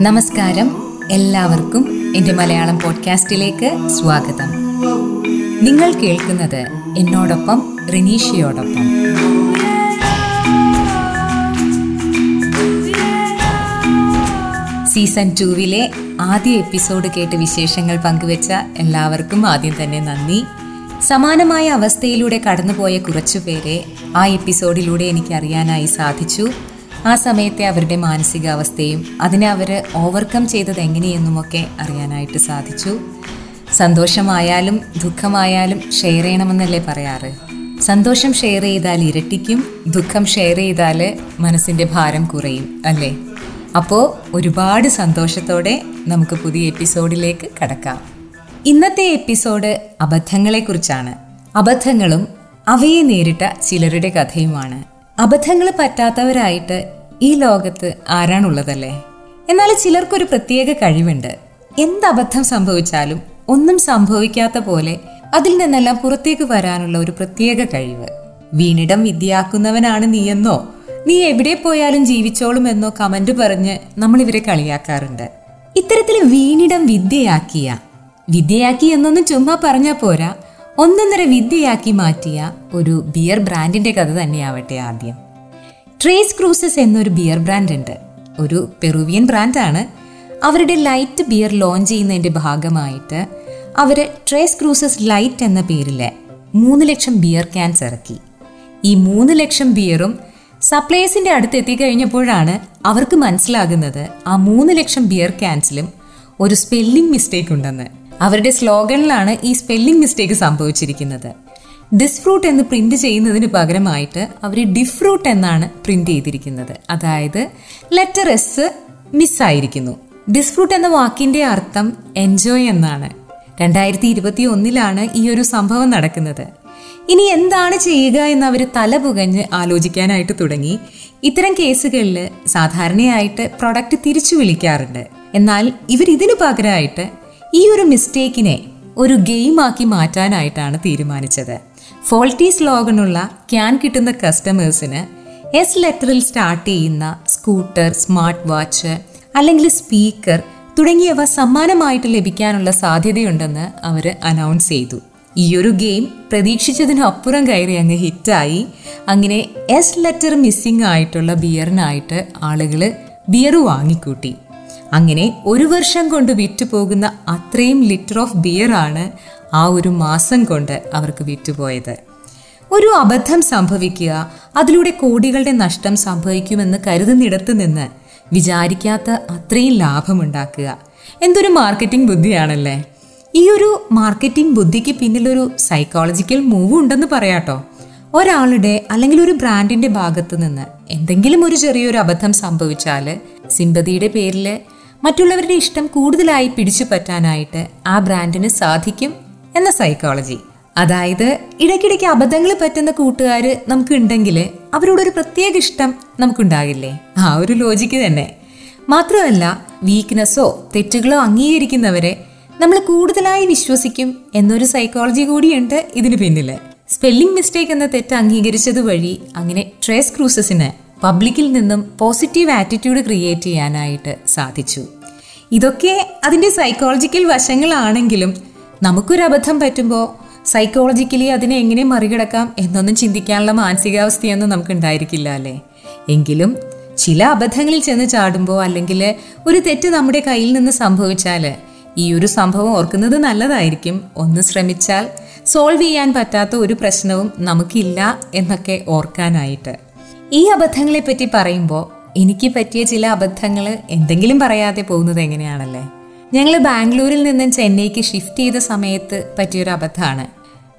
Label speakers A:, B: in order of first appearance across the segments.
A: നമസ്കാരം. എല്ലാവർക്കും എന്റെ മലയാളം പോഡ്കാസ്റ്റിലേക്ക് സ്വാഗതം. നിങ്ങൾ കേൾക്കുന്നത് എന്നോടൊപ്പം റിനീഷയോടൊപ്പം. സീസൺ ടൂവിലെ ആദ്യ എപ്പിസോഡ് കേട്ട് വിശേഷങ്ങൾ പങ്കുവെച്ച എല്ലാവർക്കും ആദ്യം തന്നെ നന്ദി. സമാനമായ അവസ്ഥയിലൂടെ കടന്നുപോയ കുറച്ചുപേരെ ആ എപ്പിസോഡിലൂടെ എനിക്ക് അറിയാനായി സാധിച്ചു. ആ സമയത്തെ അവരുടെ മാനസികാവസ്ഥയും അതിനെ അവർ ഓവർകം ചെയ്തത് എങ്ങനെയെന്നുമൊക്കെ അറിയാനായിട്ട് സാധിച്ചു. സന്തോഷമായാലും ദുഃഖമായാലും ഷെയർ ചെയ്യണമെന്നല്ലേ പറയാറ്? സന്തോഷം ഷെയർ ചെയ്താൽ ഇരട്ടിക്കും ദുഃഖം ഷെയർ ചെയ്താൽ മനസ്സിന്റെ ഭാരം കുറയും അല്ലേ? അപ്പോൾ ഒരുപാട് സന്തോഷത്തോടെ നമുക്ക് പുതിയ എപ്പിസോഡിലേക്ക് കടക്കാം. ഇന്നത്തെ എപ്പിസോഡ് അബദ്ധങ്ങളെക്കുറിച്ചാണ്. അബദ്ധങ്ങളും അവയെ നേരിട്ട ചിലരുടെ കഥയുമാണ്. അബദ്ധങ്ങൾ പറ്റാത്തവരായിട്ട് ഈ ലോകത്ത് ആരാണുള്ളതല്ലേ? എന്നാൽ ചിലർക്കൊരു പ്രത്യേക കഴിവുണ്ട്. എന്ത് അബദ്ധം സംഭവിച്ചാലും ഒന്നും സംഭവിക്കാത്ത പോലെ അതിൽ നിന്നെല്ലാം പുറത്തേക്ക് വരാനുള്ള ഒരു പ്രത്യേക കഴിവ്. വീണിടം വിദ്യയാക്കുന്നവനാണ് നീയെന്നോ നീ എവിടെ പോയാലും ജീവിച്ചോളും എന്നോ കമന്റ് പറഞ്ഞ് നമ്മൾ ഇവരെ കളിയാക്കാറുണ്ട്. ഇത്തരത്തിൽ വീണിടം വിദ്യയാക്കിയ വിദ്യയാക്കി എന്നൊന്നും ചുമ്മാ പറഞ്ഞാൽ പോരാ. ഒന്നൊന്നര വിദ്യയാക്കി മാറ്റിയ ഒരു ബിയർ ബ്രാൻഡിന്റെ കഥ തന്നെയാവട്ടെ ആദ്യം. ട്രേസ് ക്രൂസസ് എന്നൊരു ബിയർ ബ്രാൻഡ് ഉണ്ട്. ഒരു പെറുവിയൻ ബ്രാൻഡാണ് അവരുടെ ലൈറ്റ് ബിയർ ലോഞ്ച് ചെയ്യുന്നതിന്റെ ഭാഗമായിട്ട് അവർ ട്രേസ് ക്രൂസസ് ലൈറ്റ് എന്ന പേരിൽ മൂന്ന് ലക്ഷം ബിയർ ക്യാൻസ് ഇറക്കി. ഈ മൂന്ന് ലക്ഷം ബിയറും സപ്ലൈസിന്റെ അടുത്ത് എത്തിക്കഴിഞ്ഞപ്പോഴാണ് അവർക്ക് മനസ്സിലാകുന്നത് ആ മൂന്ന് ലക്ഷം ബിയർ ക്യാൻസിലും ഒരു സ്പെല്ലിംഗ് മിസ്റ്റേക്ക് ഉണ്ടെന്ന്. അവരുടെ സ്ലോഗനിലാണ് ഈ സ്പെല്ലിംഗ് മിസ്റ്റേക്ക് സംഭവിച്ചിരിക്കുന്നത്. ഡിസ്ഫ്രൂട്ട് എന്ന് പ്രിന്റ് ചെയ്യുന്നതിന് പകരമായിട്ട് അവർ ഡിഫ്രൂട്ട് എന്നാണ് പ്രിന്റ് ചെയ്തിരിക്കുന്നത്. അതായത് ലെറ്റർ എസ് മിസ്സായിരിക്കുന്നു ഡിസ്ഫ്രൂട്ട് എന്ന വാക്കിന്റെ അർത്ഥം എൻജോയ് എന്നാണ്. രണ്ടായിരത്തി ഇരുപത്തി ഒന്നിലാണ് ഈ ഒരു സംഭവം നടക്കുന്നത്. ഇനി എന്താണ് ചെയ്യുക എന്ന് അവർ തല പുകഞ്ഞ് ആലോചിക്കാനായിട്ട് തുടങ്ങി. ഇത്തരം കേസുകളിൽ സാധാരണയായിട്ട് പ്രൊഡക്റ്റ് തിരിച്ചു വിളിക്കാറുണ്ട്. എന്നാൽ ഇവർ ഇതിനു പകരമായിട്ട് ഈ ഒരു മിസ്റ്റേക്കിനെ ഒരു ഗെയിമാക്കി മാറ്റാനായിട്ടാണ് തീരുമാനിച്ചത്. ഫോൾട്ടി സ്ലോഗനുള്ള ക്യാൻ കിട്ടുന്ന കസ്റ്റമേഴ്സിന് എസ് ലെറ്ററിൽ സ്റ്റാർട്ട് ചെയ്യുന്ന സ്കൂട്ടർ സ്മാർട്ട് വാച്ച് അല്ലെങ്കിൽ സ്പീക്കർ തുടങ്ങിയവ സമ്മാനമായിട്ട് ലഭിക്കാനുള്ള സാധ്യതയുണ്ടെന്ന് അവർ അനൗൺസ് ചെയ്തു. ഈ ഒരു ഗെയിം പ്രതീക്ഷിച്ചതിനപ്പുറം കയറി അങ്ങ് ഹിറ്റായി. അങ്ങനെ എസ് ലെറ്റർ മിസ്സിംഗ് ആയിട്ടുള്ള ബിയറിനായിട്ട് ആളുകൾ ബിയർ വാങ്ങിക്കൂട്ടി. അങ്ങനെ ഒരു വർഷം കൊണ്ട് വിറ്റുപോകുന്ന അത്രയും ലിറ്റർ ഓഫ് ബിയർ ആണ് ആ ഒരു മാസം കൊണ്ട് അവർക്ക് വിറ്റുപോയത്. ഒരു അബദ്ധം സംഭവിക്കുക അതിലൂടെ കോടികളുടെ നഷ്ടം സംഭവിക്കുമെന്ന് കരുതുന്നിടത്ത് നിന്ന് വിചാരിക്കാത്ത അത്രയും ലാഭമുണ്ടാക്കുക. എന്തൊരു മാർക്കറ്റിംഗ് ബുദ്ധിയാണല്ലേ? ഈ ഒരു മാർക്കറ്റിംഗ് ബുദ്ധിക്ക് പിന്നിലൊരു സൈക്കോളജിക്കൽ മൂവ് ഉണ്ടെന്ന് പറയാട്ടോ. ഒരാളുടെ അല്ലെങ്കിൽ ഒരു ബ്രാൻഡിന്റെ ഭാഗത്ത് നിന്ന് എന്തെങ്കിലും ഒരു ചെറിയൊരു അബദ്ധം സംഭവിച്ചാൽ സിമ്പതിയുടെ പേരിൽ മറ്റുള്ളവരുടെ ഇഷ്ടം കൂടുതലായി പിടിച്ചു പറ്റാനായിട്ട് ആ ബ്രാൻഡിന് സാധിക്കും എന്ന സൈക്കോളജി അതായത് ഇടയ്ക്കിടയ്ക്ക് അബദ്ധങ്ങൾ പറ്റുന്ന കൂട്ടുകാർ നമുക്ക് ഉണ്ടെങ്കിൽ അവരോടൊരു പ്രത്യേക ഇഷ്ടം നമുക്കുണ്ടാകില്ലേ? ആ ഒരു ലോജിക്ക് തന്നെ. മാത്രമല്ല വീക്ക്നെസ്സോ തെറ്റുകളോ അംഗീകരിക്കുന്നവരെ നമ്മൾ കൂടുതലായി വിശ്വസിക്കും എന്നൊരു സൈക്കോളജി കൂടിയുണ്ട് ഇതിന് പിന്നിൽ സ്പെല്ലിംഗ് മിസ്റ്റേക്ക് എന്ന തെറ്റ് അംഗീകരിച്ചത് വഴി അങ്ങനെ ട്രേസ് ക്രൂസസിന് പബ്ലിക്കിൽ നിന്നും പോസിറ്റീവ് ആറ്റിറ്റ്യൂഡ് ക്രിയേറ്റ് ചെയ്യാനായിട്ട് സാധിച്ചു. ഇതൊക്കെ അതിന്റെ സൈക്കോളജിക്കൽ വശങ്ങളാണെങ്കിലും നമുക്കൊരു അബദ്ധം പറ്റുമ്പോൾ സൈക്കോളജിക്കലി അതിനെ എങ്ങനെ മറികടക്കാം എന്നൊന്നും ചിന്തിക്കാനുള്ള മാനസികാവസ്ഥയൊന്നും നമുക്ക് ഉണ്ടായിരിക്കില്ല അല്ലേ? എങ്കിലും ചില അബദ്ധങ്ങളിൽ ചെന്ന് ചാടുമ്പോൾ അല്ലെങ്കിൽ ഒരു തെറ്റ് നമ്മുടെ കയ്യിൽ നിന്ന് സംഭവിച്ചാൽ ഈ ഒരു സംഭവം ഓർക്കുന്നത് നല്ലതായിരിക്കും. ഒന്ന് ശ്രമിച്ചാൽ സോൾവ് ചെയ്യാൻ പറ്റാത്ത ഒരു പ്രശ്നവും നമുക്കില്ല എന്നൊക്കെ ഓർക്കാനായിട്ട്. ഈ അബദ്ധങ്ങളെ പറ്റി പറയുമ്പോൾ എനിക്ക് പറ്റിയ ചില അബദ്ധങ്ങൾ എന്തെങ്കിലും പറയാതെ പോകുന്നത് എങ്ങനെയാണല്ലേ? ഞങ്ങൾ ബാംഗ്ലൂരിൽ നിന്നും ചെന്നൈക്ക് ഷിഫ്റ്റ് ചെയ്ത സമയത്ത് പറ്റിയൊരു അബദ്ധമാണ്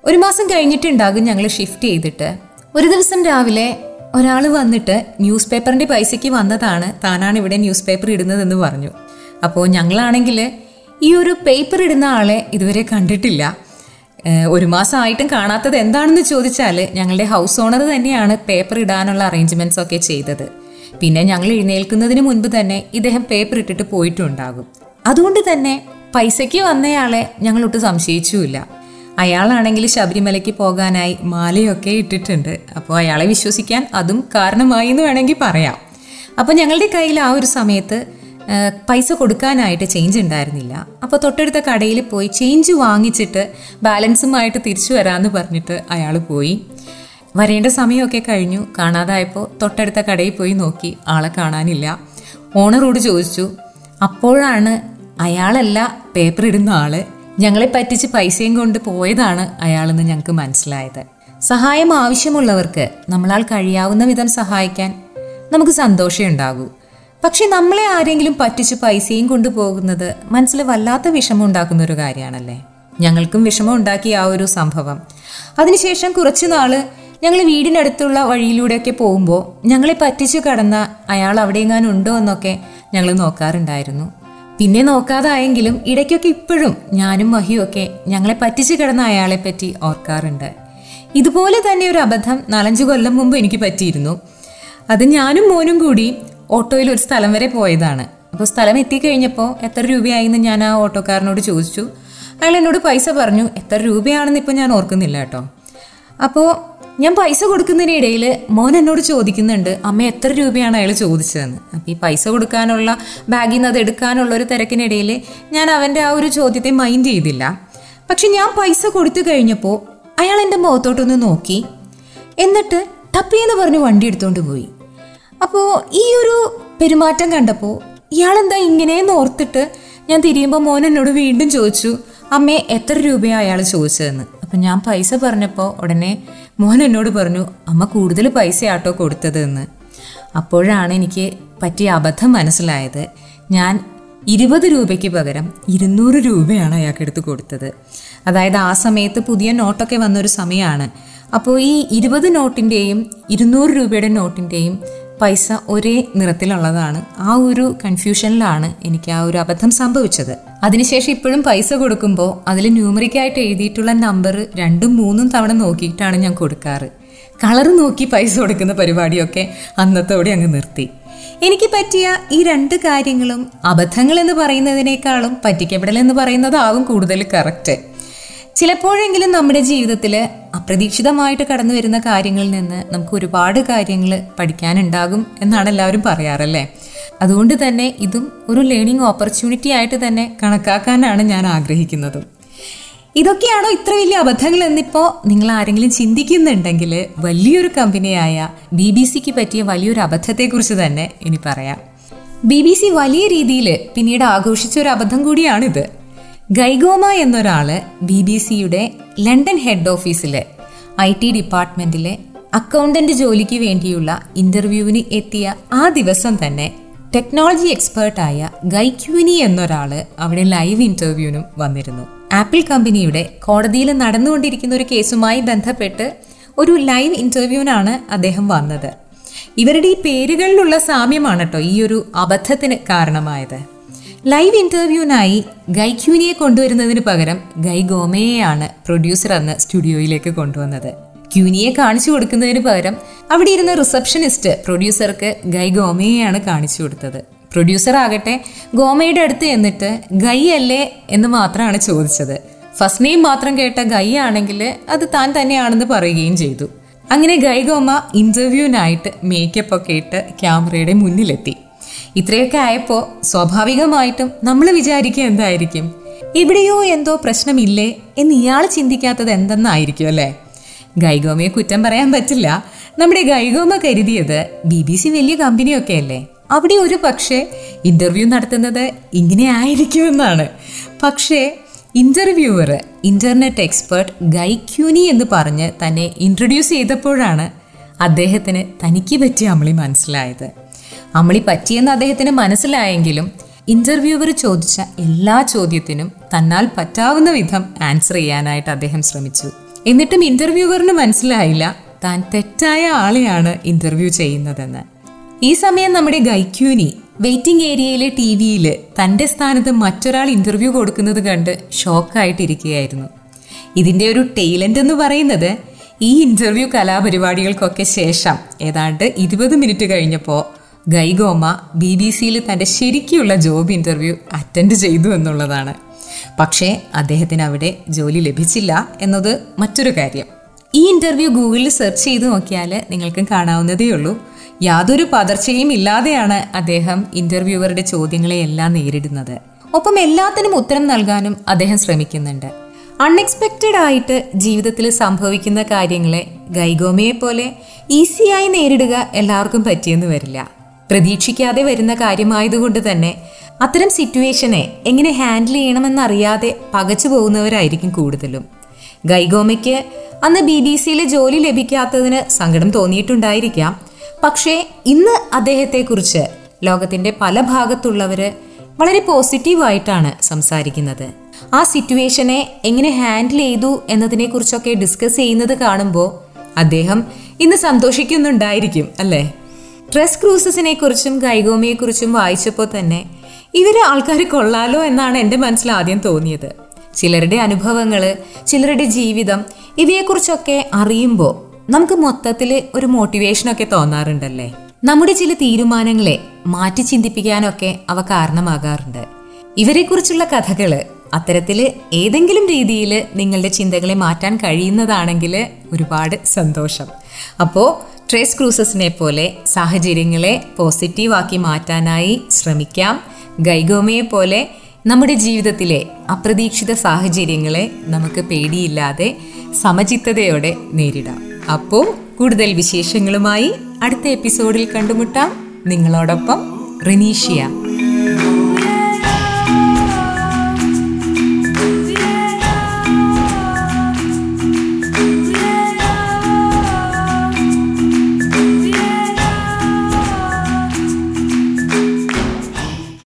A: ഒരു മാസം കഴിഞ്ഞിട്ടുണ്ടാകും ഞങ്ങൾ ഷിഫ്റ്റ് ചെയ്തിട്ട്. ഒരു ദിവസം രാവിലെ ഒരാൾ വന്നിട്ട് ന്യൂസ് പേപ്പറിന്റെ പൈസയ്ക്ക് വന്നതാണ് താനാണ് ഇവിടെ ന്യൂസ് പേപ്പർ ഇടുന്നതെന്ന് പറഞ്ഞു. അപ്പോൾ ഞങ്ങളാണെങ്കിൽ ഈ ഒരു പേപ്പർ ഇടുന്ന ആളെ ഇതുവരെ കണ്ടിട്ടില്ല. ഒരു മാസമായിട്ടും കാണാത്തത് എന്താണെന്ന് ചോദിച്ചാൽ ഞങ്ങളുടെ ഹൗസ് ഓണർ തന്നെയാണ് പേപ്പർ ഇടാനുള്ള അറേഞ്ച്മെന്റ്സ് ഒക്കെ ചെയ്തത്. പിന്നെ ഞങ്ങൾ എഴുന്നേൽക്കുന്നതിന് മുൻപ് തന്നെ ഇദ്ദേഹം പേപ്പർ ഇട്ടിട്ട് പോയിട്ടുണ്ടാകും. അതുകൊണ്ട് തന്നെ പൈസയ്ക്ക് വന്നയാളെ ഞങ്ങളൊട്ട് സംശയിച്ചുമില്ല. അയാളാണെങ്കിൽ ശബരിമലയ്ക്ക് പോകാനായി മാലയൊക്കെ ഇട്ടിട്ടുണ്ട്. അപ്പോൾ അയാളെ വിശ്വസിക്കാൻ അതും കാരണമായി എന്ന് വേണമെങ്കിൽ പറയാം. അപ്പോൾ ഞങ്ങളുടെ കയ്യിൽ ആ ഒരു സമയത്ത് പൈസ കൊടുക്കാനായിട്ട് ചേഞ്ച് ഉണ്ടായിരുന്നില്ല. അപ്പോൾ തൊട്ടടുത്ത കടയിൽ പോയി ചേഞ്ച് വാങ്ങിച്ചിട്ട് ബാലൻസുമായിട്ട് തിരിച്ചു വരാമെന്ന് പറഞ്ഞിട്ട് അയാൾ പോയി. വരേണ്ട സമയമൊക്കെ കഴിഞ്ഞു. കാണാതായപ്പോൾ തൊട്ടടുത്ത കടയിൽ പോയി നോക്കി. ആളെ കാണാനില്ല. ഓണറോട് ചോദിച്ചു അപ്പോഴാണ് അയാളല്ല പേപ്പർ ഇടുന്ന ആൾ? ഞങ്ങളെ പറ്റിച്ച് പൈസയും കൊണ്ട് പോയതാണ് അയാളെന്ന് ഞങ്ങൾക്ക് മനസ്സിലായത്. സഹായം ആവശ്യമുള്ളവർക്ക് നമ്മളാൽ കഴിയാവുന്ന വിധം സഹായിക്കാൻ നമുക്ക് സന്തോഷമുണ്ടാകൂ പക്ഷെ നമ്മളെ ആരെങ്കിലും പറ്റിച്ച് പൈസയും കൊണ്ടുപോകുന്നത് മനസ്സിൽ വല്ലാത്ത വിഷമം ഉണ്ടാക്കുന്ന ഒരു കാര്യമാണല്ലേ? ഞങ്ങൾക്കും വിഷമം ഉണ്ടാക്കിയ ആ ഒരു സംഭവം. അതിനുശേഷം കുറച്ചു നാൾ ഞങ്ങൾ വീടിനടുത്തുള്ള വഴിയിലൂടെയൊക്കെ പോകുമ്പോൾ ഞങ്ങളെ പറ്റിച്ചു കടന്ന അയാൾ അവിടെയെങ്ങാനും ഉണ്ടോ എന്നൊക്കെ ഞങ്ങൾ നോക്കാറുണ്ടായിരുന്നു. പിന്നെ നോക്കാതായെങ്കിലും ഇടയ്ക്കൊക്കെ ഇപ്പോഴും ഞാനും മഹിയൊക്കെ ഞങ്ങളെ പറ്റിച്ചു കിടന്ന അയാളെ പറ്റി ഓർക്കാറുണ്ട്. ഇതുപോലെ തന്നെ ഒരു അബദ്ധം നാലഞ്ച് കൊല്ലം മുമ്പ് എനിക്ക് പറ്റിയിരുന്നു. അത് ഞാനും മോനും കൂടി ഓട്ടോയിൽ ഒരു സ്ഥലം വരെ പോയതാണ്. അപ്പോൾ സ്ഥലം എത്തിക്കഴിഞ്ഞപ്പോൾ എത്ര രൂപയായിന്ന് ഞാൻ ആ ഓട്ടോക്കാരനോട് ചോദിച്ചു. അയാൾ എന്നോട് പൈസ പറഞ്ഞു എത്ര രൂപയാണെന്ന് ഇപ്പോൾ ഞാൻ ഓർക്കുന്നില്ല കേട്ടോ. അപ്പോൾ ഞാൻ പൈസ കൊടുക്കുന്നതിനിടയിൽ മോൻ എന്നോട് ചോദിക്കുന്നുണ്ട് അമ്മ എത്ര രൂപയാണ് അയാൾ ചോദിച്ചതെന്ന്? അപ്പോൾ ഈ പൈസ കൊടുക്കാനുള്ള ബാഗിൽ നിന്ന് അത് എടുക്കാനുള്ള ഒരു തിരക്കിനിടയിൽ ഞാൻ അവന്റെ ആ ഒരു ചോദ്യത്തെ മൈൻഡ് ചെയ്തില്ല. പക്ഷെ ഞാൻ പൈസ കൊടുത്തു കഴിഞ്ഞപ്പോൾ അയാൾ എന്റെ മുഖത്തോട്ടൊന്ന് നോക്കി. എന്നിട്ട് ടപ്പിയെന്ന് പറഞ്ഞ് വണ്ടി എടുത്തുകൊണ്ട് പോയി. അപ്പോൾ ഈ ഒരു പെരുമാറ്റം കണ്ടപ്പോൾ ഇയാളെന്താ ഇങ്ങനെയെന്ന് ഓർത്തിട്ട് ഞാൻ തിരിയുമ്പോൾ മോൻ എന്നോട് വീണ്ടും ചോദിച്ചു അമ്മേ എത്ര രൂപയാണ് അയാൾ ചോദിച്ചതെന്ന്? അപ്പം ഞാൻ പൈസ പറഞ്ഞപ്പോൾ ഉടനെ മോൻ എന്നോട് പറഞ്ഞു അമ്മ കൂടുതൽ പൈസ ആട്ടോ കൊടുത്തതെന്ന് അപ്പോഴാണ് എനിക്ക് പറ്റിയ അബദ്ധം മനസ്സിലായത്. ഞാൻ ഇരുപത് രൂപയ്ക്ക് പകരം ഇരുന്നൂറ് രൂപയാണ് അയാൾക്ക് എടുത്ത് കൊടുത്തത്. അതായത് ആ സമയത്ത് പുതിയ നോട്ടൊക്കെ വന്നൊരു സമയമാണ്. അപ്പോൾ ഈ ഇരുപത് നോട്ടിന്റെയും ഇരുന്നൂറ് രൂപയുടെ നോട്ടിന്റെയും പൈസ ഒരേ നിറത്തിലുള്ളതാണ്. ആ ഒരു കൺഫ്യൂഷനിലാണ് എനിക്ക് ആ ഒരു അബദ്ധം സംഭവിച്ചത്. അതിനുശേഷം ഇപ്പോഴും പൈസ കൊടുക്കുമ്പോൾ അതിൽ ന്യൂമറിക്കായിട്ട് എഴുതിയിട്ടുള്ള നമ്പർ രണ്ടും മൂന്നും തവണ നോക്കിയിട്ടാണ് ഞാൻ കൊടുക്കാറ്. കളർ നോക്കി പൈസ കൊടുക്കുന്ന പരിപാടിയൊക്കെ അന്നത്തോടെ അങ്ങ് നിർത്തി. എനിക്ക് പറ്റിയ ഈ രണ്ട് കാര്യങ്ങളും അബദ്ധങ്ങൾ എന്ന് പറയുന്നതിനേക്കാളും പറ്റിക്കപ്പെടൽ എന്ന് പറയുന്നതാവും കൂടുതൽ കറക്റ്റ്. ചിലപ്പോഴെങ്കിലും നമ്മുടെ ജീവിതത്തിൽ അപ്രതീക്ഷിതമായിട്ട് കടന്നു വരുന്ന കാര്യങ്ങളിൽ നിന്ന് നമുക്ക് ഒരുപാട് കാര്യങ്ങൾ പഠിക്കാനുണ്ടാകും എന്നാണ് എല്ലാവരും പറയാറല്ലേ അതുകൊണ്ട് തന്നെ ഇതും ഒരു ലേണിംഗ് ഓപ്പർച്യൂണിറ്റി ആയിട്ട് തന്നെ കണക്കാക്കാനാണ് ഞാൻ ആഗ്രഹിക്കുന്നത്. ഇതൊക്കെയാണോ ഇത്ര വലിയ അബദ്ധങ്ങൾ എന്നിപ്പോൾ നിങ്ങൾ ആരെങ്കിലും ചിന്തിക്കുന്നുണ്ടെങ്കിൽ വലിയൊരു കമ്പനിയായ ബി ബി സിക്ക് പറ്റിയ വലിയൊരു അബദ്ധത്തെക്കുറിച്ച് തന്നെ ഇനി പറയാം. ബി ബി സി വലിയ രീതിയിൽ പിന്നീട് ആഘോഷിച്ച ഒരു അബദ്ധം കൂടിയാണിത്. ഗൈഗോമ എന്നൊരാൾ ബി ബി സിയുടെ ലണ്ടൻ ഹെഡ് ഓഫീസിലെ ഐ ടി ഡിപ്പാർട്ട്മെന്റിലെ അക്കൗണ്ടന്റ് ജോലിക്ക് വേണ്ടിയുള്ള ഇന്റർവ്യൂവിന് എത്തിയ ആ ദിവസം തന്നെ ടെക്നോളജി എക്സ്പേർട്ടായ ഗൈക്യൂനി എന്നൊരാൾ അവിടെ ലൈവ് ഇന്റർവ്യൂവിനും വന്നിരുന്നു. ആപ്പിൾ കമ്പനിയുടെ കോടതിയിൽ നടന്നുകൊണ്ടിരിക്കുന്ന ഒരു കേസുമായി ബന്ധപ്പെട്ട് ഒരു ലൈവ് ഇന്റർവ്യൂവിനാണ് അദ്ദേഹം വന്നത്. ഇവരുടെ ഈ പേരുകളിലുള്ള സാമ്യമാണ് കേട്ടോ ഈ ഒരു അബദ്ധത്തിന് കാരണമായത്. ലൈവ് ഇന്റർവ്യൂവിനായി ഗൈക്യൂനിയെ കൊണ്ടുവരുന്നതിന് പകരം ഗൈ ഗോമയെയാണ് പ്രൊഡ്യൂസർ അന്ന് സ്റ്റുഡിയോയിലേക്ക് കൊണ്ടുവന്നത്. ക്യൂനിയെ കാണിച്ചു കൊടുക്കുന്നതിന് പകരം അവിടെ ഇരുന്ന റിസപ്ഷനിസ്റ്റ് പ്രൊഡ്യൂസർക്ക് ഗൈ ഗോമയെയാണ് കാണിച്ചു കൊടുത്തത്. പ്രൊഡ്യൂസർ ആകട്ടെ ഗോമയുടെ അടുത്ത് എന്നിട്ട് ഗൈ അല്ലേ എന്ന് മാത്രമാണ് ചോദിച്ചത്. ഫസ്റ്റ് നെയിം മാത്രം കേട്ട ഗൈ ആണെങ്കിൽ അത് താൻ തന്നെയാണെന്ന് പറയുകയും ചെയ്തു. അങ്ങനെ ഗൈ ഗോമ ഇന്റർവ്യൂവിനായിട്ട് മേക്കപ്പ് ഒക്കെ ഇട്ട് ക്യാമറയുടെ മുന്നിലെത്തി. ഇത്രയൊക്കെ ആയപ്പോൾ സ്വാഭാവികമായിട്ടും നമ്മൾ വിചാരിക്കുക എന്തായിരിക്കും? എവിടെയോ എന്തോ പ്രശ്നമില്ലേ എന്ന് ഇയാൾ ചിന്തിക്കാത്തത് എന്തെന്നായിരിക്കും അല്ലേ? ഗൈഗോമയെ കുറ്റം പറയാൻ പറ്റില്ല. നമ്മുടെ ഗൈഗോമ കരുതിയത് ബി ബി സി വലിയ കമ്പനിയൊക്കെ അല്ലേ? അവിടെ ഒരു പക്ഷേ ഇന്റർവ്യൂ നടത്തുന്നത് ഇങ്ങനെ ആയിരിക്കുമെന്നാണ്. പക്ഷേ ഇന്റർവ്യൂവർ ഇന്റർനെറ്റ് എക്സ്പേർട്ട് ഗൈക്യൂനി എന്ന് പറഞ്ഞ് തന്നെ ഇൻട്രൊഡ്യൂസ് ചെയ്തപ്പോഴാണ് അദ്ദേഹത്തിന് തനിക്ക് പറ്റിയ അമളി മനസ്സിലായത്. അമളി പറ്റിയെന്ന് അദ്ദേഹത്തിന് മനസ്സിലായെങ്കിലും ഇന്റർവ്യൂവർ ചോദിച്ച എല്ലാ ചോദ്യത്തിനും തന്നാൽ പറ്റാവുന്ന വിധം ആൻസർ ചെയ്യാനായിട്ട് അദ്ദേഹം ശ്രമിച്ചു. എന്നിട്ടും ഇന്റർവ്യൂവറിന് മനസ്സിലായില്ല. താൻ തെറ്റായ ആളെയാണ് ഇന്റർവ്യൂ ചെയ്യുന്നതെന്ന്. ഈ സമയം നമ്മുടെ ഗൈക്യൂനി വെയിറ്റിംഗ് ഏരിയയിലെ ടി വിയിൽ തന്റെ സ്ഥാനത്ത് മറ്റൊരാൾ ഇന്റർവ്യൂ കൊടുക്കുന്നത് കണ്ട് ഷോക്കായിട്ടിരിക്കുകയായിരുന്നു ഇതിന്റെ ഒരു ടൈലന്റ് എന്ന് പറയുന്നത് ഈ ഇന്റർവ്യൂ കലാപരിപാടികൾക്കൊക്കെ ശേഷം ഏതാണ്ട് ഇരുപത് മിനിറ്റ് കഴിഞ്ഞപ്പോൾ ഗൈഗോമ ബി ബി സിയിൽ തന്റെ ശരിക്കുള്ള ജോബ് ഇന്റർവ്യൂ അറ്റൻഡ് ചെയ്തു എന്നുള്ളതാണ്. പക്ഷേ അദ്ദേഹത്തിന് അവിടെ ജോലി ലഭിച്ചില്ല എന്നത് മറ്റൊരു കാര്യം. ഈ ഇന്റർവ്യൂ ഗൂഗിളിൽ സെർച്ച് ചെയ്ത് നോക്കിയാൽ നിങ്ങൾക്കും കാണാവുന്നതേ ഉള്ളൂ യാതൊരു പതർച്ചയും ഇല്ലാതെയാണ് അദ്ദേഹം ഇന്റർവ്യൂവറുടെ ചോദ്യങ്ങളെയെല്ലാം നേരിടുന്നത്. ഒപ്പം എല്ലാത്തിനും ഉത്തരം നൽകാനും അദ്ദേഹം ശ്രമിക്കുന്നുണ്ട്. അൺഎക്സ്പെക്റ്റഡ് ആയിട്ട് ജീവിതത്തിൽ സംഭവിക്കുന്ന കാര്യങ്ങളെ ഗൈഗോമയെ പോലെ ഈസിയായി നേരിടുക എല്ലാവർക്കും പറ്റിയെന്ന് വരില്ല. പ്രതീക്ഷിക്കാതെ വരുന്ന കാര്യമായതുകൊണ്ട് തന്നെ അത്തരം സിറ്റുവേഷനെ എങ്ങനെ ഹാൻഡിൽ ചെയ്യണമെന്നറിയാതെ പകച്ചു പോകുന്നവരായിരിക്കും കൂടുതലും. ഗൈഗോമയ്ക്ക് അന്ന് ബി ബി സിയിലെ ജോലി ലഭിക്കാത്തതിന് സങ്കടം തോന്നിയിട്ടുണ്ടായിരിക്കാം. പക്ഷേ ഇന്ന് അദ്ദേഹത്തെക്കുറിച്ച് ലോകത്തിന്റെ പല ഭാഗത്തുള്ളവര് വളരെ പോസിറ്റീവായിട്ടാണ് സംസാരിക്കുന്നത്. ആ സിറ്റുവേഷനെ എങ്ങനെ ഹാൻഡിൽ ചെയ്തു എന്നതിനെക്കുറിച്ചൊക്കെ ഡിസ്കസ് ചെയ്യുന്നത് കാണുമ്പോൾ അദ്ദേഹം ഇന്ന് സന്തോഷിക്കുന്നുണ്ടായിരിക്കും അല്ലേ? ട്രെസ് ക്രൂസസിനെ കുറിച്ചും ഗൈഗോമിയെ കുറിച്ചും വായിച്ചപ്പോൾ തന്നെ ഇവരെ ആൾക്കാർ കൊള്ളാലോ എന്നാണ് എന്റെ മനസ്സിൽ ആദ്യം തോന്നിയത്. ചിലരുടെ അനുഭവങ്ങൾ ചിലരുടെ ജീവിതം ഇവയെക്കുറിച്ചൊക്കെ അറിയുമ്പോൾ നമുക്ക് മൊത്തത്തിൽ ഒരു മോട്ടിവേഷനൊക്കെ തോന്നാറുണ്ടല്ലേ? നമ്മുടെ ചില തീരുമാനങ്ങളെ മാറ്റി ചിന്തിപ്പിക്കാനൊക്കെ അവ കാരണമാകാറുണ്ട്. ഇവരെക്കുറിച്ചുള്ള കഥകൾ അത്തരത്തിൽ ഏതെങ്കിലും രീതിയിൽ നിങ്ങളുടെ ചിന്തകളെ മാറ്റാൻ കഴിയുന്നതാണെങ്കിൽ ഒരുപാട് സന്തോഷം. അപ്പോൾ ട്രേസ് ക്രൂസസിനെ പോലെ സാഹചര്യങ്ങളെ പോസിറ്റീവാക്കി മാറ്റാനായി ശ്രമിക്കാം. ഗൈഗോമയെ പോലെ നമ്മുടെ ജീവിതത്തിലെ അപ്രതീക്ഷിത സാഹചര്യങ്ങളെ നമുക്ക് പേടിയില്ലാതെ സമചിത്തതയോടെ നേരിടാം. അപ്പോൾ കൂടുതൽ വിശേഷങ്ങളുമായി അടുത്ത എപ്പിസോഡിൽ കണ്ടുമുട്ടാം. നിങ്ങളോടൊപ്പം റിനീഷ്യ.